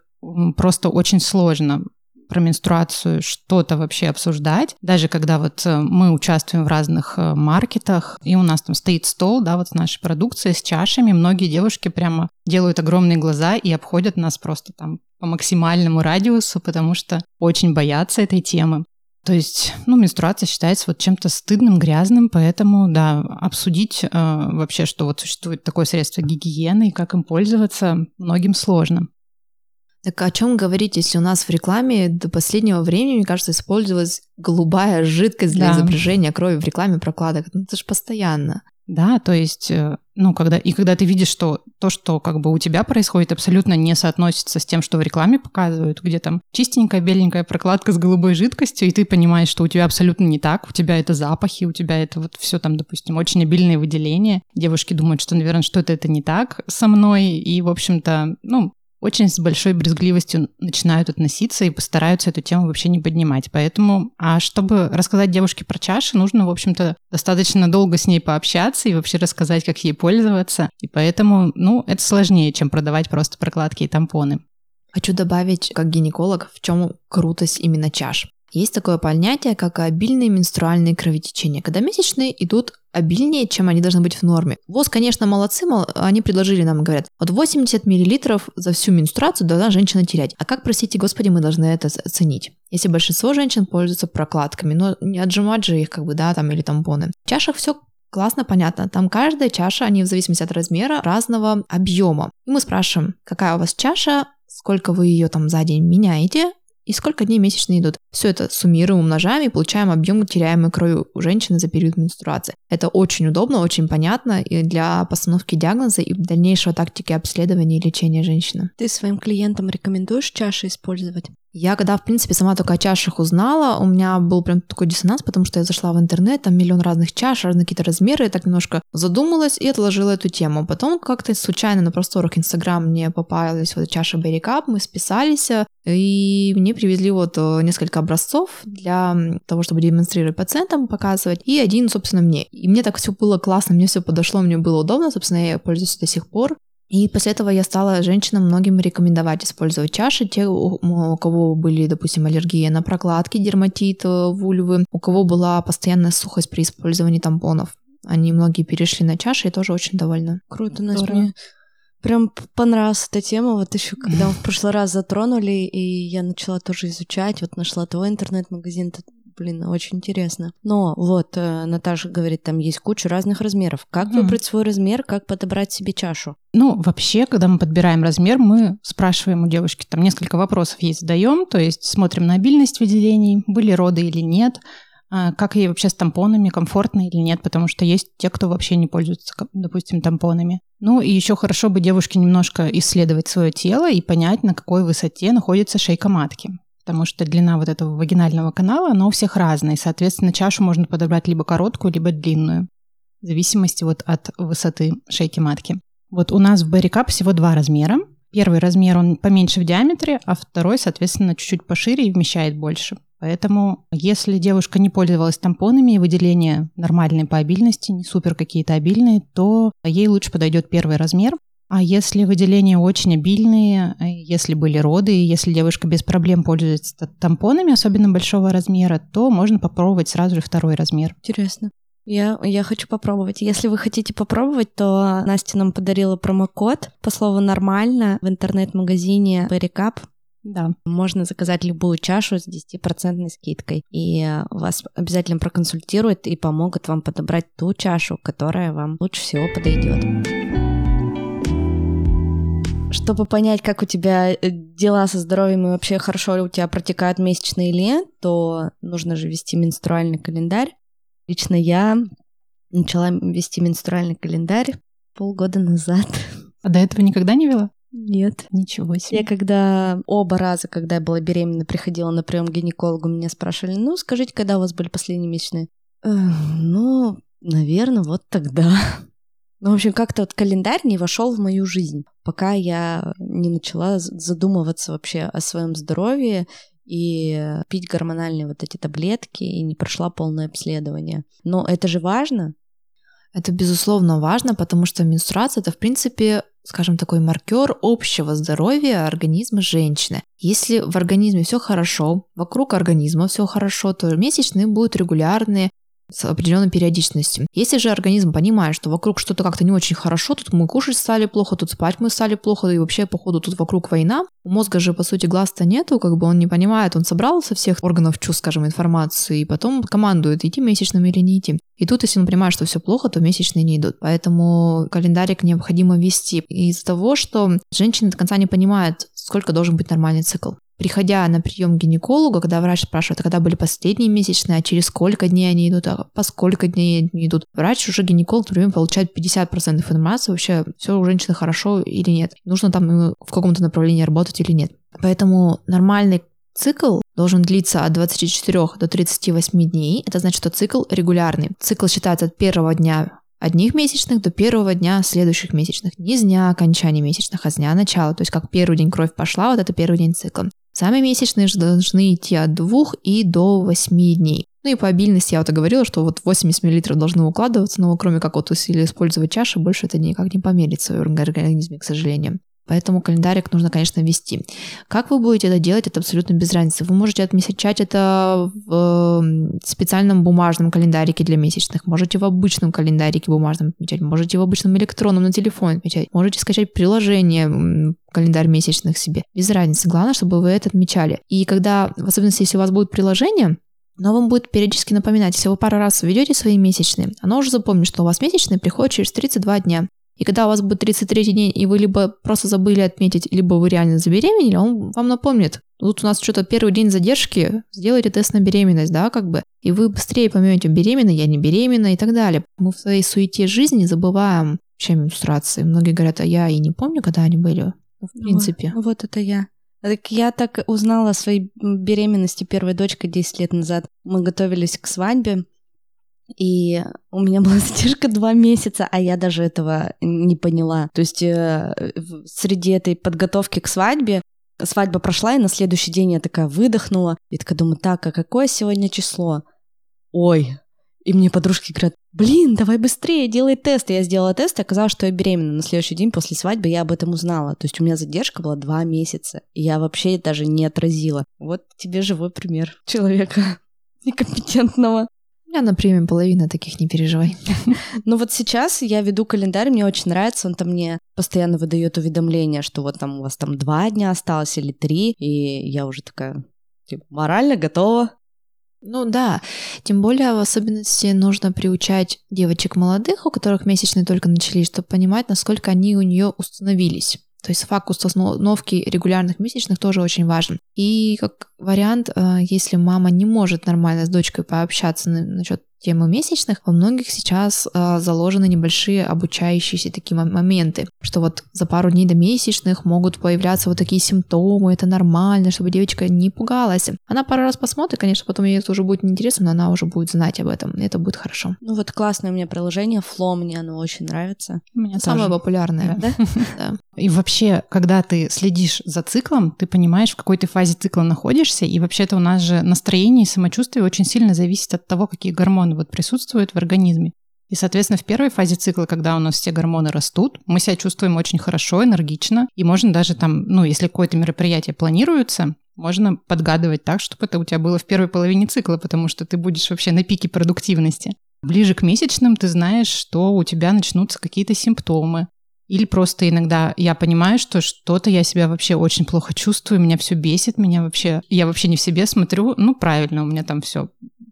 просто очень сложно про менструацию что-то вообще обсуждать, даже когда вот э, мы участвуем в разных э, маркетах, и у нас там стоит стол, да, вот с нашей продукцией, с чашами, многие девушки прямо делают огромные глаза и обходят нас просто там по максимальному радиусу, потому что очень боятся этой темы. То есть, ну, менструация считается вот чем-то стыдным, грязным, поэтому, да, обсудить э, вообще, что вот существует такое средство гигиены и как им пользоваться, многим сложно. Так о чем говорить, если у нас в рекламе до последнего времени, мне кажется, использовалась голубая жидкость для да. изображения крови в рекламе прокладок? Ну, это же постоянно. Да, то есть, э, ну, когда, и когда ты видишь, что то, что как бы у тебя происходит, абсолютно не соотносится с тем, что в рекламе показывают, где там чистенькая беленькая прокладка с голубой жидкостью, и ты понимаешь, что у тебя абсолютно не так, у тебя это запахи, у тебя это вот все там, допустим, очень обильные выделения. Девушки думают, что, наверное, что-то это не так со мной, и, в общем-то, ну, очень с большой брезгливостью начинают относиться и постараются эту тему вообще не поднимать. Поэтому, а чтобы рассказать девушке про чаши, нужно, в общем-то, достаточно долго с ней пообщаться и вообще рассказать, как ей пользоваться. И поэтому, ну, это сложнее, чем продавать просто прокладки и тампоны. Хочу добавить, как гинеколог, в чем крутость именно чаш. Есть такое понятие, как обильные менструальные кровотечения, когда месячные идут обильнее, чем они должны быть в норме. ВОЗ, конечно, молодцы, они предложили нам, говорят, вот 80 мл за всю менструацию должна женщина терять. А как, простите господи, мы должны это оценить? Если большинство женщин пользуются прокладками, но не отжимать же их, как бы, да, там, или тампоны. В чашах все Классно, понятно. Там каждая чаша, они в зависимости от размера, разного объема. И мы спрашиваем, какая у вас чаша, сколько вы ее там за день меняете, и сколько дней месячные идут. Все это суммируем, умножаем и получаем объем теряемой крови у женщины за период менструации. Это очень удобно, очень понятно и для постановки диагноза и дальнейшего тактики обследования и лечения женщины. Ты своим клиентам рекомендуешь чаши использовать? Я когда, в принципе, сама только о чашах узнала, у меня был прям такой диссонанс, потому что я зашла в интернет, там миллион разных чаш, разные какие-то размеры, я так немножко задумалась и отложила эту тему. Потом как-то случайно на просторах Инстаграм мне попалась вот чаша Berry Cup, мы списались, и мне привезли вот э, несколько образцов для того, чтобы демонстрировать пациентам, показывать, и один, собственно, мне. И мне так все было классно, мне все подошло, мне было удобно, собственно, я пользуюсь до сих пор. И после этого я стала женщинам многим рекомендовать использовать чаши. Те, у кого были, допустим, аллергии на прокладки, дерматит, э, вульвы, у кого была постоянная сухость при использовании тампонов. Они многие перешли на чаши и тоже очень довольны. Круто, Настя. Мне прям понравилась эта тема. Вот еще когда в прошлый раз затронули, и я начала тоже изучать, вот нашла твой интернет-магазин, блин, очень интересно. Но вот э, Наташа говорит, там есть куча разных размеров. Как mm. выбрать свой размер, как подобрать себе чашу? Ну, вообще, когда мы подбираем размер, мы спрашиваем у девушки, там несколько вопросов есть, задаем, то есть смотрим на обильность выделений, были роды или нет, а, как ей вообще с тампонами, комфортно или нет, потому что есть те, кто вообще не пользуется, допустим, тампонами. Ну и еще хорошо бы девушке немножко исследовать свое тело и понять, на какой высоте находится шейка матки потому что длина вот этого вагинального канала, она у всех разная, и, соответственно, чашу можно подобрать либо короткую, либо длинную, в зависимости вот от высоты шейки матки. Вот у нас в Cup всего два размера. Первый размер, он поменьше в диаметре, а второй, соответственно, чуть-чуть пошире и вмещает больше. Поэтому, если девушка не пользовалась тампонами и выделения нормальные по обильности, не супер какие-то обильные, то ей лучше подойдет первый размер. А если выделения очень обильные, э, если были роды, и если девушка без проблем пользуется тампонами, особенно большого размера, то можно попробовать сразу же второй размер. Интересно. Я, я хочу попробовать. Если вы хотите попробовать, то Настя нам подарила промокод по слову «нормально» в интернет-магазине Berry Да. Можно заказать любую чашу с 10% скидкой. И вас обязательно проконсультируют и помогут вам подобрать ту чашу, которая вам лучше всего подойдет. Чтобы понять, как у тебя э, дела со здоровьем и вообще хорошо ли у тебя протекают месячные или то нужно же вести менструальный календарь. Лично я начала вести менструальный календарь полгода назад. А до этого никогда не вела? Нет. Ничего себе. Я когда оба раза, когда я была беременна, приходила на прием к гинекологу, меня спрашивали, ну, скажите, когда у вас были последние месячные? Э, ну, наверное, вот тогда. Ну, в общем, как-то вот календарь не вошел в мою жизнь, пока я не начала задумываться вообще о своем здоровье и пить гормональные вот эти таблетки и не прошла полное обследование. Но это же важно. Это, безусловно, важно, потому что менструация — это, в принципе, скажем, такой маркер общего здоровья организма женщины. Если в организме все хорошо, вокруг организма все хорошо, то месячные будут регулярные, с определенной периодичностью. Если же организм понимает, что вокруг что-то как-то не очень хорошо, тут мы кушать стали плохо, тут спать мы стали плохо, и вообще, походу, тут вокруг война, у мозга же, по сути, глаз-то нету, как бы он не понимает, он собрал со всех органов чувств, скажем, информацию, и потом командует, идти месячным или не идти. И тут, если он понимает, что все плохо, то месячные не идут. Поэтому календарик необходимо вести. Из-за того, что женщина до конца не понимает, сколько должен быть нормальный цикл приходя на прием к гинекологу, когда врач спрашивает, а когда были последние месячные, а через сколько дней они идут, а по сколько дней они идут, врач уже гинеколог, например, получает 50% информации, вообще все у женщины хорошо или нет, нужно там в каком-то направлении работать или нет. Поэтому нормальный Цикл должен длиться от 24 до 38 дней. Это значит, что цикл регулярный. Цикл считается от первого дня одних месячных до первого дня следующих месячных. Не с дня окончания месячных, а с дня начала. То есть как первый день кровь пошла, вот это первый день цикла. Сами месячные же должны идти от 2 и до 8 дней. Ну и по обильности я вот говорила, что вот 80 мл должны укладываться, но кроме как вот если использовать чаши, больше это никак не померится в организме, к сожалению. Поэтому календарик нужно, конечно, вести. Как вы будете это делать, это абсолютно без разницы. Вы можете отмечать это в специальном бумажном календарике для месячных, можете в обычном календарике бумажном отмечать, можете в обычном электронном на телефоне отмечать, можете скачать приложение календарь месячных себе. Без разницы. Главное, чтобы вы это отмечали. И когда, в особенности, если у вас будет приложение, но вам будет периодически напоминать, если вы пару раз введете свои месячные, оно уже запомнит, что у вас месячные приходят через 32 дня. И когда у вас будет 33 день, и вы либо просто забыли отметить, либо вы реально забеременели, он вам напомнит. Тут у нас что-то первый день задержки, сделайте тест на беременность, да, как бы, и вы быстрее поймете, беременна я, не беременна и так далее. Мы в своей суете жизни забываем вообще менструации. Многие говорят, а я и не помню, когда они были. Ну, в принципе. Ну, вот это я. Так я так узнала о своей беременности первой дочкой 10 лет назад. Мы готовились к свадьбе, и у меня была задержка два месяца, а я даже этого не поняла. То есть э, среди этой подготовки к свадьбе свадьба прошла, и на следующий день я такая выдохнула. И такая думаю, так, а какое сегодня число? Ой. И мне подружки говорят, блин, давай быстрее, делай тест. И я сделала тест, и оказалось, что я беременна. На следующий день после свадьбы я об этом узнала. То есть у меня задержка была два месяца. И я вообще даже не отразила. Вот тебе живой пример человека некомпетентного. Я на премии половина таких, не переживай. Ну вот сейчас я веду календарь, мне очень нравится, он там мне постоянно выдает уведомления, что вот там у вас там два дня осталось или три, и я уже такая, типа, морально готова. Ну да, тем более в особенности нужно приучать девочек молодых, у которых месячные только начались, чтобы понимать, насколько они у нее установились. То есть факт установки регулярных месячных тоже очень важен. И как вариант, э, если мама не может нормально с дочкой пообщаться насчет темы месячных, во многих сейчас э, заложены небольшие обучающиеся такие моменты, что вот за пару дней до месячных могут появляться вот такие симптомы, это нормально, чтобы девочка не пугалась. Она пару раз посмотрит, конечно, потом ей это уже будет неинтересно, но она уже будет знать об этом, и это будет хорошо. Ну вот классное у меня приложение Flow, мне оно очень нравится. Мне Самое тоже. популярное. Да? Да. И вообще, когда ты следишь за циклом, ты понимаешь, в какой ты фазе цикла находишься, и вообще-то у нас же настроение и самочувствие очень сильно зависит от того, какие гормоны вот присутствуют в организме. И, соответственно, в первой фазе цикла, когда у нас все гормоны растут, мы себя чувствуем очень хорошо, энергично, и можно даже там, ну, если какое-то мероприятие планируется, можно подгадывать так, чтобы это у тебя было в первой половине цикла, потому что ты будешь вообще на пике продуктивности. Ближе к месячным ты знаешь, что у тебя начнутся какие-то симптомы, или просто иногда я понимаю, что что-то я себя вообще очень плохо чувствую, меня все бесит, меня вообще, я вообще не в себе смотрю, ну правильно, у меня там все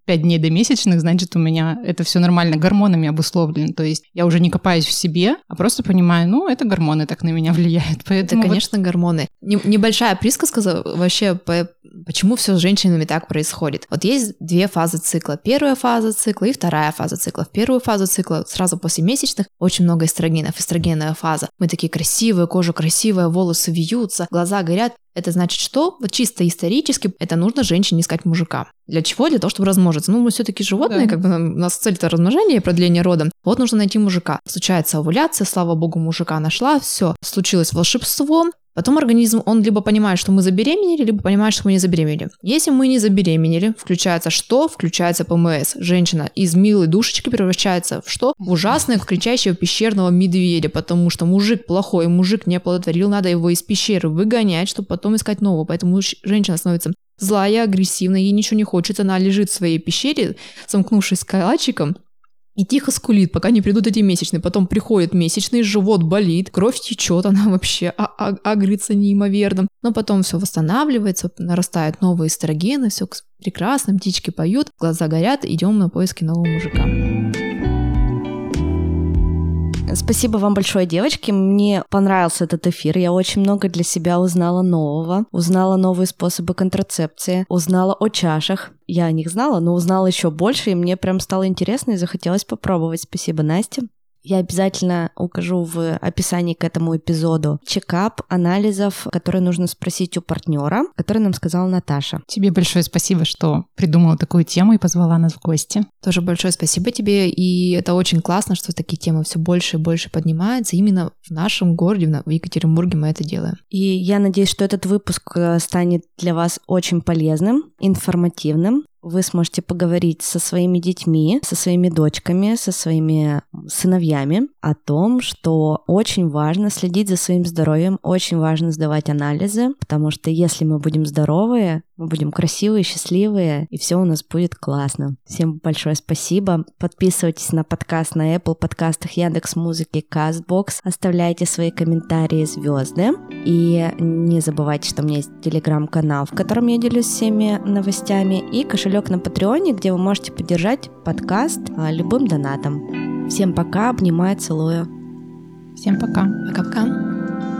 пять дней до месячных, значит, у меня это все нормально гормонами обусловлено. То есть я уже не копаюсь в себе, а просто понимаю, ну, это гормоны так на меня влияют. Поэтому это, конечно, вот... гормоны. Небольшая присказка вообще, по, почему все с женщинами так происходит. Вот есть две фазы цикла. Первая фаза цикла и вторая фаза цикла. В первую фазу цикла сразу после месячных очень много эстрогенов, эстрогеновая фаза. Мы такие красивые, кожа красивая, волосы вьются, глаза горят. Это значит, что вот чисто исторически это нужно женщине искать мужика. Для чего? Для того, чтобы размножиться. Ну, мы все-таки животные, да. как бы у нас цель это размножение и продление рода. Вот нужно найти мужика. Случается овуляция, слава богу, мужика нашла, все, случилось волшебство, Потом организм, он либо понимает, что мы забеременели, либо понимает, что мы не забеременели. Если мы не забеременели, включается что? Включается ПМС. Женщина из милой душечки превращается в что? В ужасного кричащего пещерного медведя, потому что мужик плохой, мужик не оплодотворил, надо его из пещеры выгонять, чтобы потом искать нового. Поэтому женщина становится злая, агрессивная, ей ничего не хочется, она лежит в своей пещере, сомкнувшись с калачиком, и тихо скулит, пока не придут эти месячные. Потом приходит месячный, живот болит, кровь течет, она вообще а а агрится неимоверно. Но потом все восстанавливается, нарастают новые эстрогены, все прекрасно, птички поют, глаза горят, идем на поиски нового мужика. Спасибо вам большое, девочки. Мне понравился этот эфир. Я очень много для себя узнала нового. Узнала новые способы контрацепции. Узнала о чашах. Я о них знала, но узнала еще больше, и мне прям стало интересно и захотелось попробовать. Спасибо, Настя. Я обязательно укажу в описании к этому эпизоду чекап анализов, которые нужно спросить у партнера, который нам сказала Наташа. Тебе большое спасибо, что придумала такую тему и позвала нас в гости. Тоже большое спасибо тебе, и это очень классно, что такие темы все больше и больше поднимаются. Именно в нашем городе, в Екатеринбурге мы это делаем. И я надеюсь, что этот выпуск э, станет для вас очень полезным, информативным. Вы сможете поговорить со своими детьми, со своими дочками, со своими сыновьями о том, что очень важно следить за своим здоровьем, очень важно сдавать анализы, потому что если мы будем здоровые, мы будем красивые, счастливые, и все у нас будет классно. Всем большое спасибо. Подписывайтесь на подкаст на Apple подкастах, Яндекс Музыки, Castbox. Оставляйте свои комментарии, звезды. И не забывайте, что у меня есть телеграм-канал, в котором я делюсь всеми новостями, и кошелек на Патреоне, где вы можете поддержать подкаст а, любым донатом. Всем пока, обнимаю, целую. Всем пока. Пока-пока.